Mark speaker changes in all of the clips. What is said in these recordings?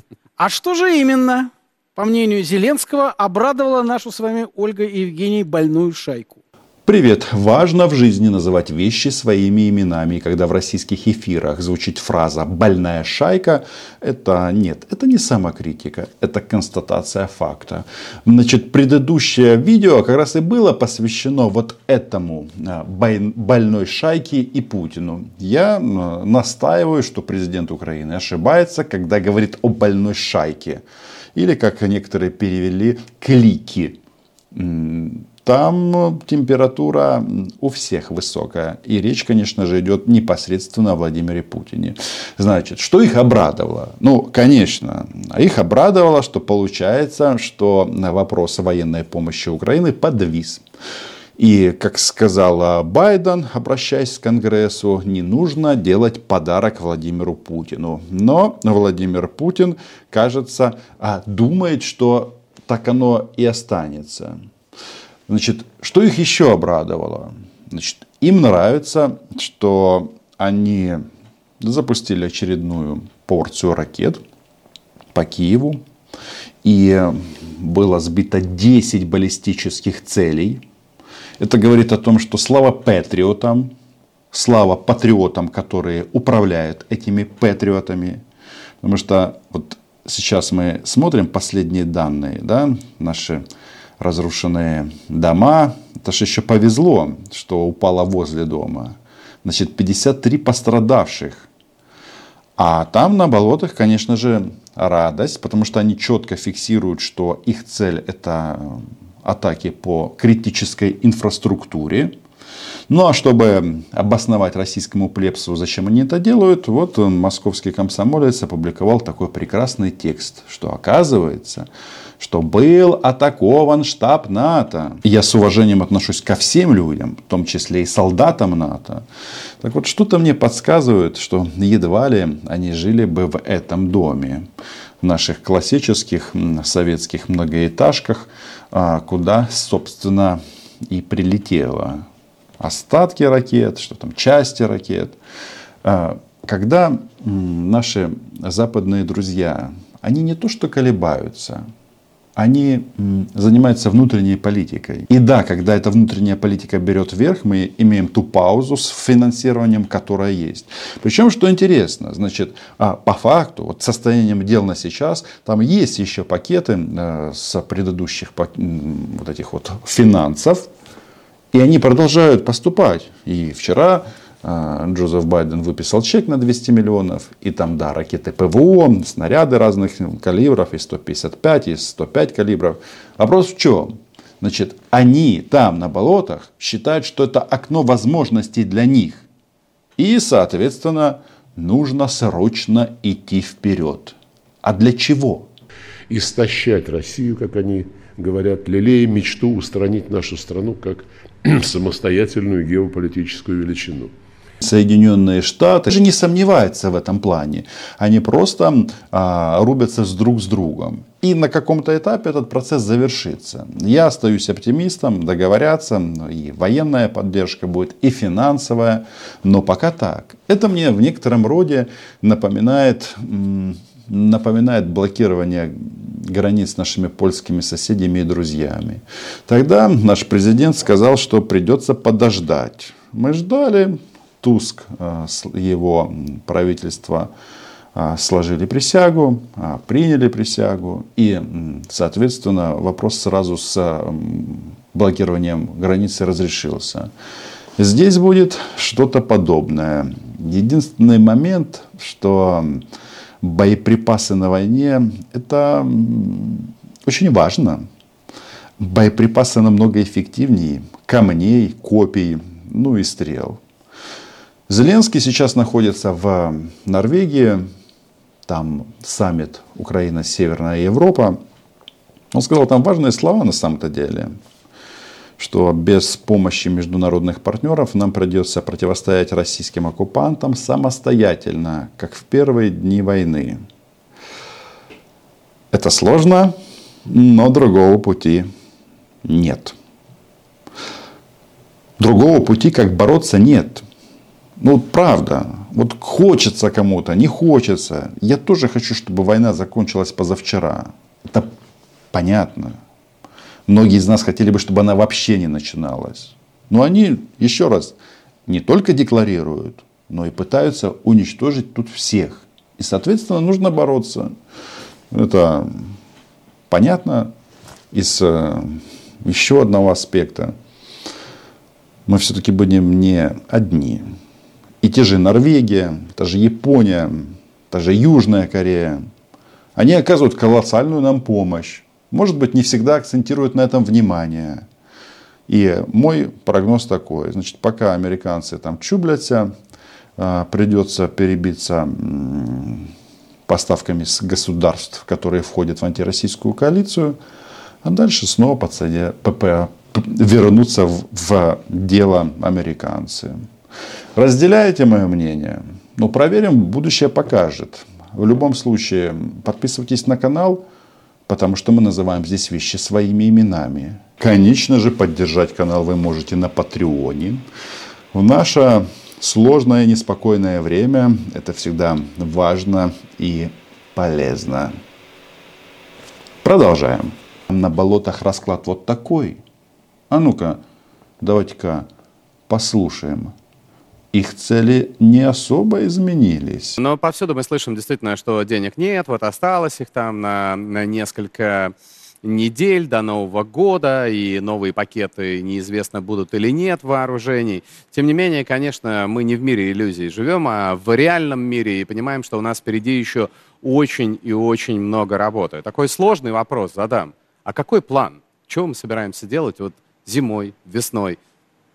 Speaker 1: А что же именно, по мнению Зеленского, обрадовало нашу с вами Ольга и Евгений больную шайку?
Speaker 2: Привет! Важно в жизни называть вещи своими именами. Когда в российских эфирах звучит фраза «больная шайка», это нет, это не самокритика, это констатация факта. Значит, предыдущее видео как раз и было посвящено вот этому а, больной шайке и Путину. Я а, настаиваю, что президент Украины ошибается, когда говорит о больной шайке. Или, как некоторые перевели, клики там температура у всех высокая. И речь, конечно же, идет непосредственно о Владимире Путине. Значит, что их обрадовало? Ну, конечно, их обрадовало, что получается, что вопрос военной помощи Украины подвис. И, как сказал Байден, обращаясь к Конгрессу, не нужно делать подарок Владимиру Путину. Но Владимир Путин, кажется, думает, что так оно и останется. Значит, что их еще обрадовало? Значит, им нравится, что они запустили очередную порцию ракет по Киеву. И было сбито 10 баллистических целей. Это говорит о том, что слава патриотам, слава патриотам, которые управляют этими патриотами. Потому что вот сейчас мы смотрим последние данные, да, наши разрушенные дома. Это же еще повезло, что упало возле дома. Значит, 53 пострадавших. А там на болотах, конечно же, радость, потому что они четко фиксируют, что их цель это атаки по критической инфраструктуре. Ну а чтобы обосновать российскому плебсу, зачем они это делают, вот московский комсомолец опубликовал такой прекрасный текст, что оказывается, что был атакован штаб НАТО. Я с уважением отношусь ко всем людям, в том числе и солдатам НАТО. Так вот, что-то мне подсказывает, что едва ли они жили бы в этом доме, в наших классических советских многоэтажках, а, куда, собственно, и прилетело остатки ракет, что там части ракет. А, когда наши западные друзья, они не то что колебаются, они занимаются внутренней политикой. И да, когда эта внутренняя политика берет вверх, мы имеем ту паузу с финансированием, которая есть. Причем, что интересно, значит, а, по факту, вот состоянием дел на сейчас, там есть еще пакеты э, с предыдущих вот этих вот финансов, и они продолжают поступать. И вчера Джозеф Байден выписал чек на 200 миллионов, и там, да, ракеты ПВО, снаряды разных калибров, и 155, и 105 калибров. Вопрос в чем? Значит, они там на болотах считают, что это окно возможностей для них. И, соответственно, нужно срочно идти вперед. А для чего?
Speaker 3: Истощать Россию, как они говорят, лелея мечту устранить нашу страну как самостоятельную геополитическую величину.
Speaker 2: Соединенные Штаты же не сомневаются в этом плане. Они просто а, рубятся с друг с другом. И на каком-то этапе этот процесс завершится. Я остаюсь оптимистом, договорятся, и военная поддержка будет, и финансовая. Но пока так. Это мне в некотором роде напоминает, напоминает блокирование границ с нашими польскими соседями и друзьями. Тогда наш президент сказал, что придется подождать. Мы ждали, Туск, э, его правительство э, сложили присягу, э, приняли присягу. И, соответственно, вопрос сразу с блокированием границы разрешился. Здесь будет что-то подобное. Единственный момент, что боеприпасы на войне – это очень важно. Боеприпасы намного эффективнее камней, копий, ну и стрел. Зеленский сейчас находится в Норвегии, там саммит Украина-Северная Европа. Он сказал там важные слова на самом-то деле, что без помощи международных партнеров нам придется противостоять российским оккупантам самостоятельно, как в первые дни войны. Это сложно, но другого пути нет. Другого пути, как бороться, нет. Ну, правда. Вот хочется кому-то, не хочется. Я тоже хочу, чтобы война закончилась позавчера. Это понятно. Многие из нас хотели бы, чтобы она вообще не начиналась. Но они, еще раз, не только декларируют, но и пытаются уничтожить тут всех. И, соответственно, нужно бороться. Это понятно из э, еще одного аспекта. Мы все-таки будем не одни. И те же Норвегия, та же Япония, та же Южная Корея, они оказывают колоссальную нам помощь. Может быть, не всегда акцентируют на этом внимание. И мой прогноз такой. Значит, пока американцы там чублятся, а, придется перебиться поставками с государств, которые входят в антироссийскую коалицию, а дальше снова подсадя, вернуться в, в дело американцы. Разделяете мое мнение? Ну, проверим, будущее покажет. В любом случае, подписывайтесь на канал, потому что мы называем здесь вещи своими именами. Конечно же, поддержать канал вы можете на Патреоне. В наше сложное, неспокойное время это всегда важно и полезно. Продолжаем. На болотах расклад вот такой. А ну-ка, давайте-ка послушаем их цели не особо изменились.
Speaker 4: Но повсюду мы слышим действительно, что денег нет, вот осталось их там на, на несколько недель до Нового года, и новые пакеты неизвестно будут или нет вооружений. Тем не менее, конечно, мы не в мире иллюзий живем, а в реальном мире и понимаем, что у нас впереди еще очень и очень много работы. Такой сложный вопрос задам. А какой план? Чего мы собираемся делать вот зимой, весной?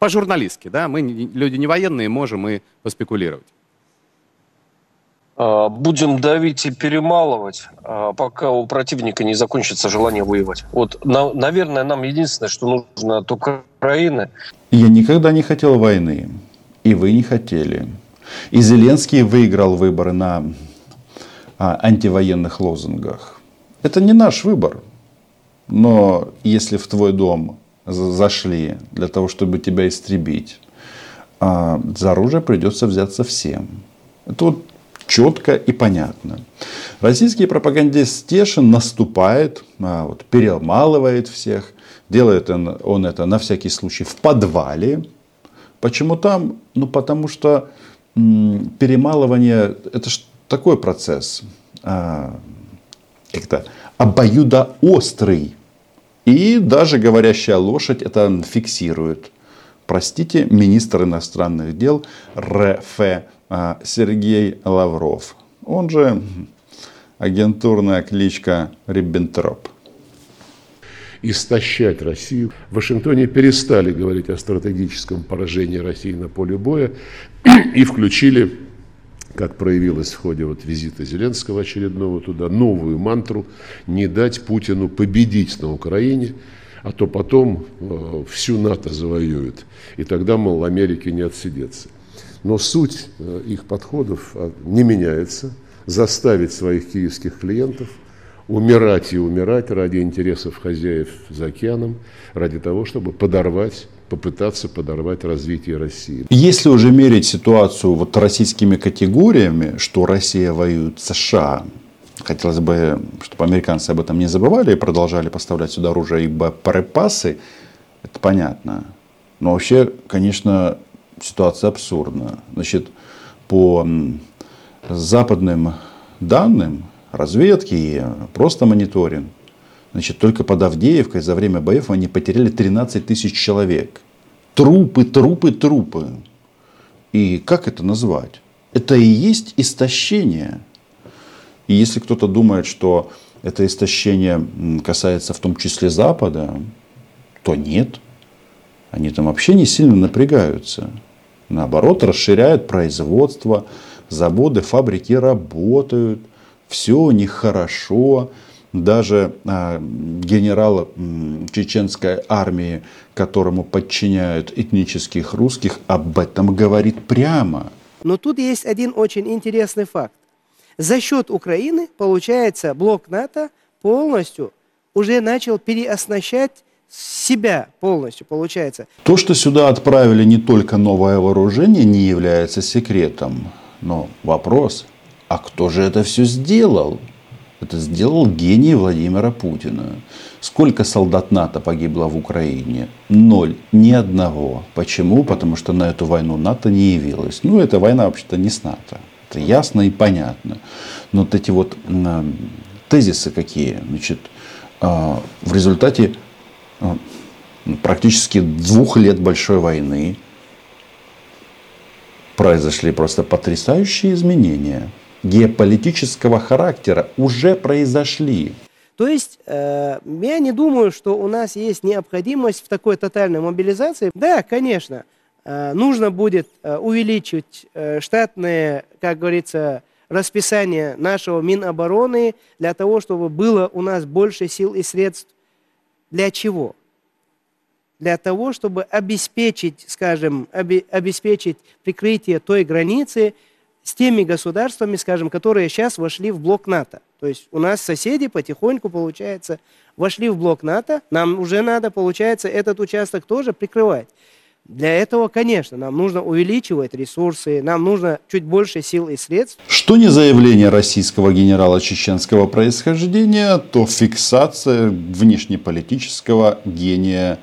Speaker 4: По-журналистски, да, мы люди не военные, можем и поспекулировать.
Speaker 5: А, будем давить и перемалывать, а, пока у противника не закончится желание воевать. Вот, наверное, нам единственное, что нужно от Украины.
Speaker 2: Я никогда не хотел войны, и вы не хотели. И Зеленский выиграл выборы на а, антивоенных лозунгах. Это не наш выбор. Но если в твой дом зашли для того, чтобы тебя истребить, а за оружие придется взяться всем. Это вот четко и понятно. Российский пропагандист Стешин наступает, а, вот, перемалывает всех. Делает он, он это на всякий случай в подвале. Почему там? Ну, потому что м, перемалывание это ж такой процесс. А, как-то обоюдоострый. И даже говорящая лошадь это фиксирует. Простите, министр иностранных дел РФ а, Сергей Лавров. Он же агентурная кличка Риббентроп.
Speaker 3: Истощать Россию. В Вашингтоне перестали говорить о стратегическом поражении России на поле боя и включили как проявилось в ходе вот визита Зеленского очередного туда, новую мантру не дать Путину победить на Украине, а то потом э, всю НАТО завоюют. И тогда, мол, Америке не отсидеться. Но суть э, их подходов э, не меняется. Заставить своих киевских клиентов умирать и умирать ради интересов хозяев за океаном, ради того, чтобы подорвать попытаться подорвать развитие России.
Speaker 2: Если уже мерить ситуацию вот российскими категориями, что Россия воюет с США, хотелось бы, чтобы американцы об этом не забывали и продолжали поставлять сюда оружие и боеприпасы, это понятно. Но вообще, конечно, ситуация абсурдна. Значит, по западным данным, разведки и просто мониторинг, Значит, только под Авдеевкой за время боев они потеряли 13 тысяч человек. Трупы, трупы, трупы. И как это назвать? Это и есть истощение. И если кто-то думает, что это истощение касается в том числе Запада, то нет. Они там вообще не сильно напрягаются. Наоборот, расширяют производство, заводы, фабрики работают, все у них хорошо даже а, генерал чеченской армии, которому подчиняют этнических русских, об этом говорит прямо.
Speaker 6: Но тут есть один очень интересный факт. За счет Украины, получается, блок НАТО полностью уже начал переоснащать себя полностью, получается.
Speaker 2: То, что сюда отправили не только новое вооружение, не является секретом. Но вопрос, а кто же это все сделал? Это сделал гений Владимира Путина. Сколько солдат НАТО погибло в Украине? Ноль. Ни одного. Почему? Потому что на эту войну НАТО не явилось. Ну, эта война вообще-то не с НАТО. Это ясно и понятно. Но вот эти вот тезисы какие? Значит, а, в результате а, практически двух лет большой войны произошли просто потрясающие изменения геополитического характера уже произошли.
Speaker 6: То есть э, я не думаю, что у нас есть необходимость в такой тотальной мобилизации. Да, конечно, э, нужно будет э, увеличить э, штатные, как говорится, расписание нашего Минобороны для того, чтобы было у нас больше сил и средств. Для чего? Для того, чтобы обеспечить, скажем, обе, обеспечить прикрытие той границы, с теми государствами, скажем, которые сейчас вошли в блок НАТО. То есть у нас соседи потихоньку, получается, вошли в блок НАТО, нам уже надо, получается, этот участок тоже прикрывать. Для этого, конечно, нам нужно увеличивать ресурсы, нам нужно чуть больше сил и средств.
Speaker 2: Что не заявление российского генерала чеченского происхождения, то фиксация внешнеполитического гения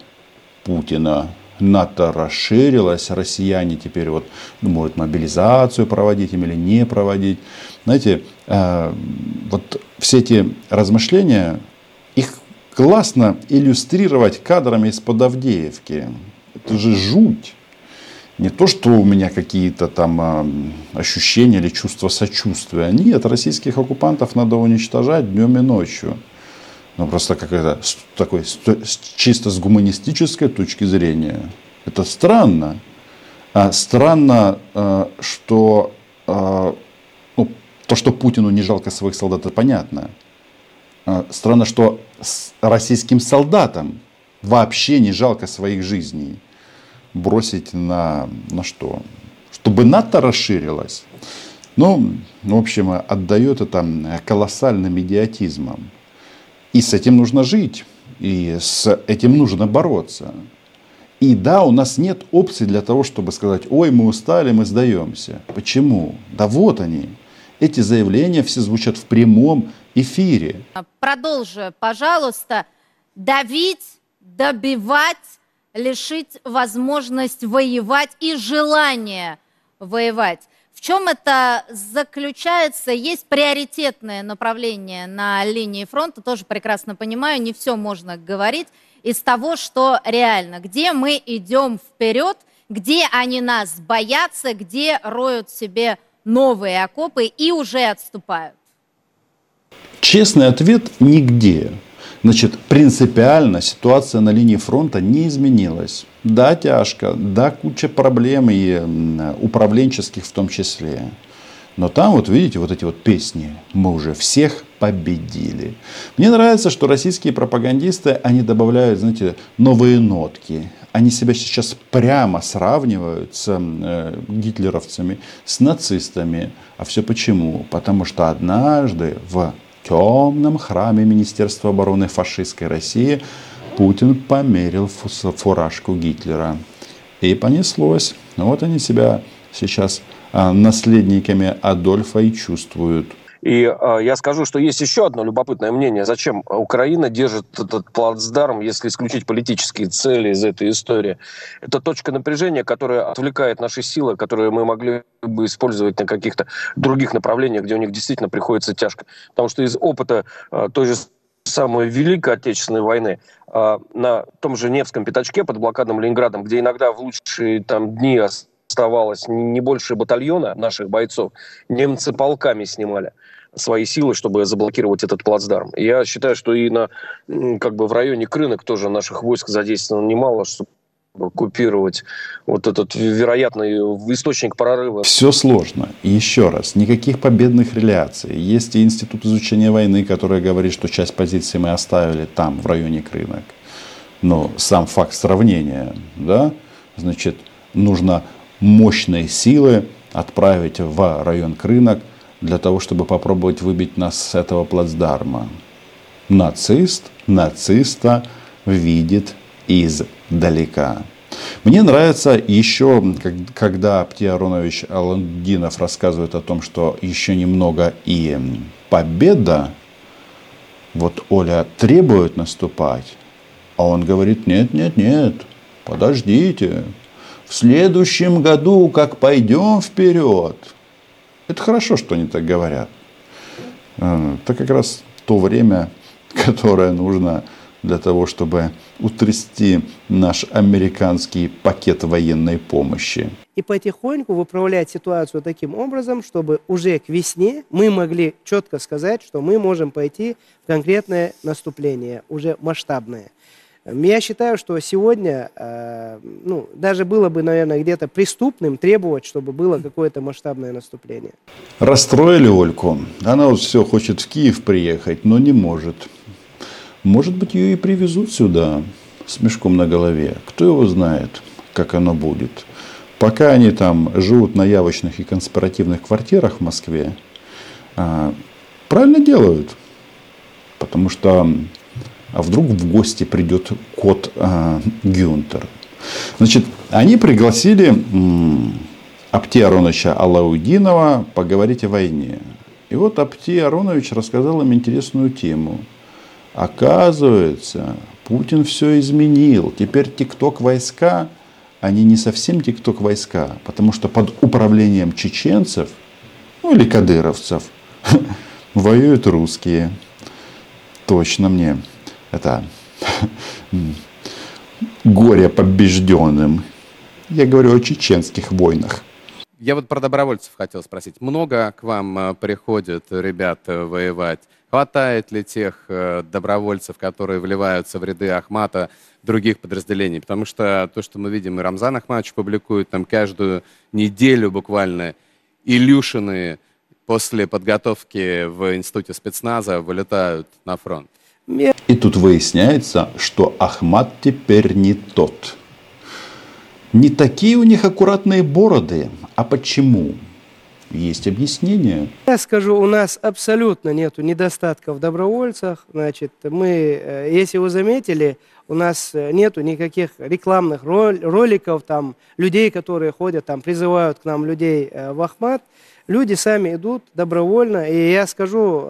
Speaker 2: Путина. НАТО расширилось, россияне теперь вот думают мобилизацию проводить им или не проводить. Знаете, э, вот все эти размышления, их классно иллюстрировать кадрами из-под Авдеевки. Это же жуть. Не то, что у меня какие-то там э, ощущения или чувства сочувствия. Нет, российских оккупантов надо уничтожать днем и ночью. Ну, просто как это, с такой, с, чисто с гуманистической точки зрения. Это странно. А, странно, а, что а, ну, то, что Путину не жалко своих солдат, это понятно. А, странно, что с российским солдатам вообще не жалко своих жизней. Бросить на, на что? Чтобы НАТО расширилось. Ну, в общем, отдает это колоссальным идиотизмом. И с этим нужно жить. И с этим нужно бороться. И да, у нас нет опций для того, чтобы сказать, ой, мы устали, мы сдаемся. Почему? Да вот они. Эти заявления все звучат в прямом эфире.
Speaker 7: Продолжи, пожалуйста, давить, добивать, лишить возможность воевать и желания воевать. В чем это заключается? Есть приоритетное направление на линии фронта, тоже прекрасно понимаю, не все можно говорить из того, что реально, где мы идем вперед, где они нас боятся, где роют себе новые окопы и уже отступают.
Speaker 2: Честный ответ – нигде. Значит, принципиально ситуация на линии фронта не изменилась. Да, тяжко, да, куча проблем и управленческих в том числе. Но там, вот видите, вот эти вот песни «Мы уже всех победили». Мне нравится, что российские пропагандисты, они добавляют, знаете, новые нотки. Они себя сейчас прямо сравнивают с э, гитлеровцами, с нацистами. А все почему? Потому что однажды в темном храме Министерства обороны фашистской России Путин померил фуражку Гитлера. И понеслось. Вот они себя сейчас а, наследниками Адольфа и чувствуют.
Speaker 5: И э, я скажу, что есть еще одно любопытное мнение. Зачем Украина держит этот плацдарм, если исключить политические цели из этой истории? Это точка напряжения, которая отвлекает наши силы, которые мы могли бы использовать на каких-то других направлениях, где у них действительно приходится тяжко. Потому что из опыта э, той же самой Великой Отечественной войны э, на том же Невском пятачке под блокадным Ленинградом, где иногда в лучшие там дни оставалось не больше батальона наших бойцов, немцы полками снимали свои силы, чтобы заблокировать этот плацдарм. Я считаю, что и на, как бы в районе Крынок тоже наших войск задействовано немало, чтобы купировать вот этот вероятный источник прорыва.
Speaker 2: Все сложно. И еще раз, никаких победных реляций. Есть и Институт изучения войны, который говорит, что часть позиций мы оставили там, в районе Крынок. Но сам факт сравнения, да, значит, нужно мощные силы отправить в район Крынок для того, чтобы попробовать выбить нас с этого плацдарма. Нацист, нациста видит издалека. Мне нравится еще, когда Птия Аронович Аландинов рассказывает о том, что еще немного и победа, вот Оля требует наступать, а он говорит, нет, нет, нет, подождите, в следующем году, как пойдем вперед. Это хорошо, что они так говорят. Э, это как раз то время, которое нужно для того, чтобы утрясти наш американский пакет военной помощи.
Speaker 6: И потихоньку выправлять ситуацию таким образом, чтобы уже к весне мы могли четко сказать, что мы можем пойти в конкретное наступление, уже масштабное. Я считаю, что сегодня, э, ну, даже было бы, наверное, где-то преступным требовать, чтобы было какое-то масштабное наступление.
Speaker 2: Расстроили Ольку. Она вот все хочет в Киев приехать, но не может. Может быть, ее и привезут сюда с мешком на голове. Кто его знает, как оно будет. Пока они там живут на явочных и конспиративных квартирах в Москве, а, правильно делают. Потому что а вдруг в гости придет кот а, Гюнтер. Значит, они пригласили м, Апти Ароновича Алаудинова поговорить о войне. И вот Апти Аронович рассказал им интересную тему – Оказывается, Путин все изменил. Теперь тикток войска, они не совсем тикток войска, потому что под управлением чеченцев, ну или кадыровцев, воюют русские. Точно мне это горе побежденным. Я говорю о чеченских войнах.
Speaker 4: Я вот про добровольцев хотел спросить. Много к вам э, приходят ребят э, воевать? Хватает ли тех э, добровольцев, которые вливаются в ряды Ахмата, других подразделений? Потому что то, что мы видим, и Рамзан Ахматович публикует там каждую неделю буквально Илюшины после подготовки в институте спецназа вылетают на фронт.
Speaker 2: И тут выясняется, что Ахмат теперь не тот. Не такие у них аккуратные бороды. А почему? Есть объяснение?
Speaker 6: Я скажу, у нас абсолютно нет недостатков в добровольцах. Значит, мы, э, если вы заметили, у нас э, нету никаких рекламных роликов, там, людей, которые ходят, там, призывают к нам людей э, в Ахмат. Люди сами идут добровольно, и я скажу,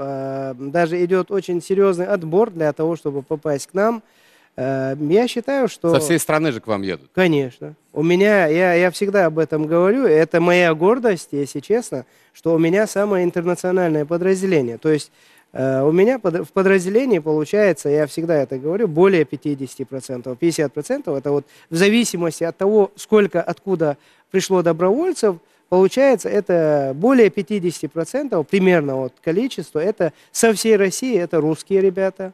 Speaker 6: даже идет очень серьезный отбор для того, чтобы попасть к нам – Эм, я считаю, что...
Speaker 4: Со всей страны же к вам едут.
Speaker 6: Конечно. У меня, я, я всегда об этом говорю, это моя гордость, если честно, что у меня самое интернациональное подразделение. То есть э, у меня под, в подразделении получается, я всегда это говорю, более 50%. 50% это вот в зависимости от того, сколько, откуда пришло добровольцев, получается это более 50% примерно вот количество, это со всей России, это русские ребята,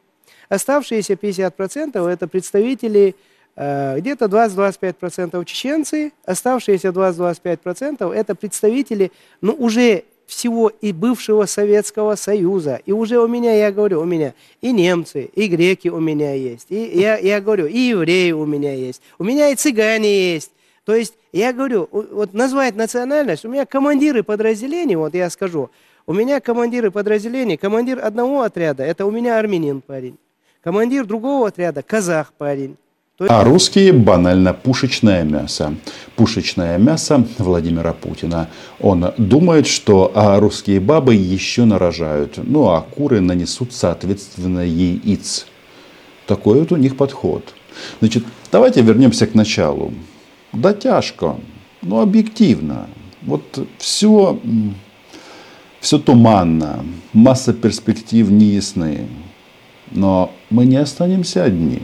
Speaker 6: Оставшиеся 50% это представители э, где-то 20-25% чеченцы, оставшиеся 20-25% это представители, ну, уже всего и бывшего Советского Союза. И уже у меня, я говорю, у меня и немцы, и греки у меня есть. И я, я говорю, и евреи у меня есть. У меня и цыгане есть. То есть, я говорю, вот назвать национальность, у меня командиры подразделений, вот я скажу, у меня командиры подразделений, командир одного отряда, это у меня армянин парень. Командир другого отряда – казах парень.
Speaker 2: А русские банально пушечное мясо. Пушечное мясо Владимира Путина. Он думает, что а русские бабы еще нарожают. Ну а куры нанесут соответственно яиц. Такой вот у них подход. Значит, давайте вернемся к началу. Да тяжко, но объективно. Вот все, все туманно, масса перспектив неясны. Но мы не останемся одни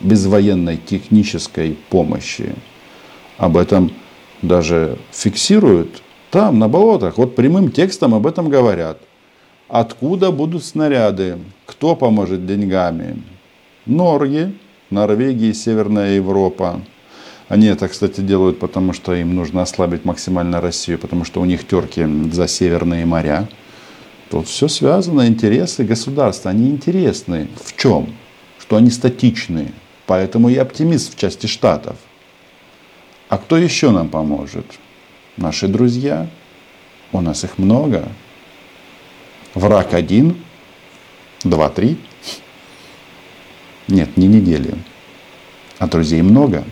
Speaker 2: без военной технической помощи. Об этом даже фиксируют там, на болотах. Вот прямым текстом об этом говорят. Откуда будут снаряды? Кто поможет деньгами? Норги, Норвегия, Северная Европа. Они это, кстати, делают, потому что им нужно ослабить максимально Россию, потому что у них терки за северные моря. Тут все связано, интересы государства, они интересны. В чем? Что они статичные. Поэтому я оптимист в части штатов. А кто еще нам поможет? Наши друзья. У нас их много. Враг один, два, три. Нет, не недели. А друзей много.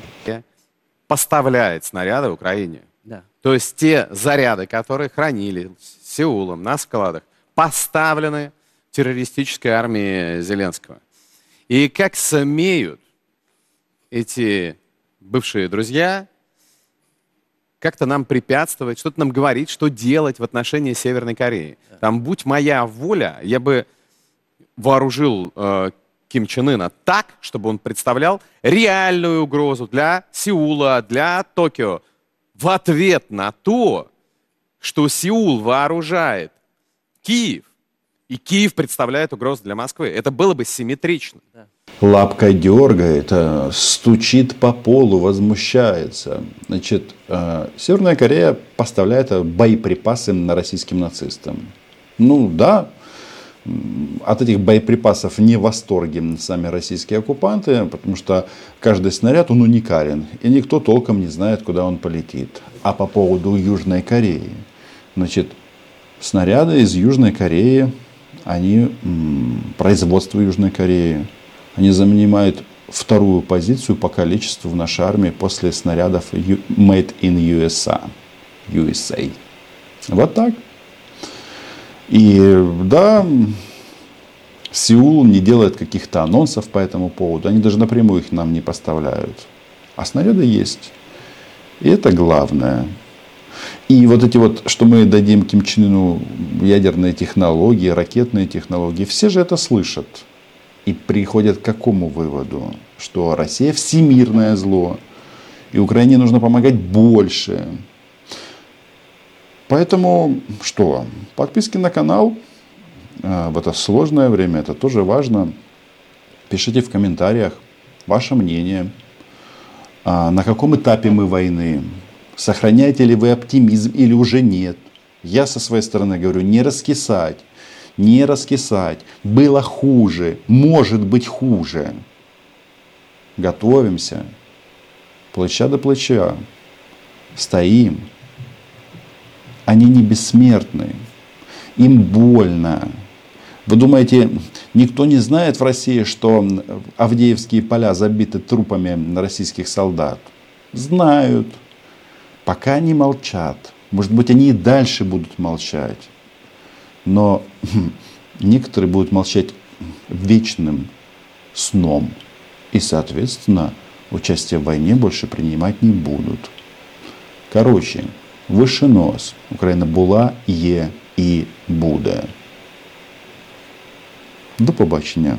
Speaker 4: Поставляет снаряды Украине.
Speaker 6: Да.
Speaker 4: То есть те заряды, которые хранили Сеулом на складах, поставлены террористической армии Зеленского. И как смеют эти бывшие друзья как-то нам препятствовать, что-то нам говорить, что делать в отношении Северной Кореи. Там, будь моя воля, я бы вооружил э, Ким Чен Ына так, чтобы он представлял реальную угрозу для Сеула, для Токио. В ответ на то, что Сеул вооружает Киев, и Киев представляет угрозу для Москвы. Это было бы симметрично.
Speaker 2: Лапкой дергает, э, стучит по полу, возмущается. Значит, э, Северная Корея поставляет боеприпасы на российским нацистам. Ну да, от этих боеприпасов не в восторге сами российские оккупанты, потому что каждый снаряд, он уникален. И никто толком не знает, куда он полетит. А по поводу Южной Кореи. Значит, снаряды из Южной Кореи, они, производство Южной Кореи, они занимают вторую позицию по количеству в нашей армии после снарядов Made in USA. USA. Вот так. И да, Сеул не делает каких-то анонсов по этому поводу. Они даже напрямую их нам не поставляют. А снаряды есть. И это главное. И вот эти вот, что мы дадим Ким Чен Ыну ядерные технологии, ракетные технологии, все же это слышат. И приходят к какому выводу? Что Россия всемирное зло. И Украине нужно помогать больше. Поэтому что? Подписки на канал э, в это сложное время, это тоже важно. Пишите в комментариях ваше мнение. А на каком этапе мы войны? Сохраняете ли вы оптимизм или уже нет? Я со своей стороны говорю, не раскисать, не раскисать. Было хуже, может быть хуже. Готовимся, плеча до плеча, стоим. Они не бессмертны, им больно. Вы думаете, никто не знает в России, что Авдеевские поля забиты трупами российских солдат? Знают. Пока они молчат. Может быть, они и дальше будут молчать. Но некоторые будут молчать вечным сном. И, соответственно, участие в войне больше принимать не будут. Короче, выше нос. Україна була, є і буде. До побачення.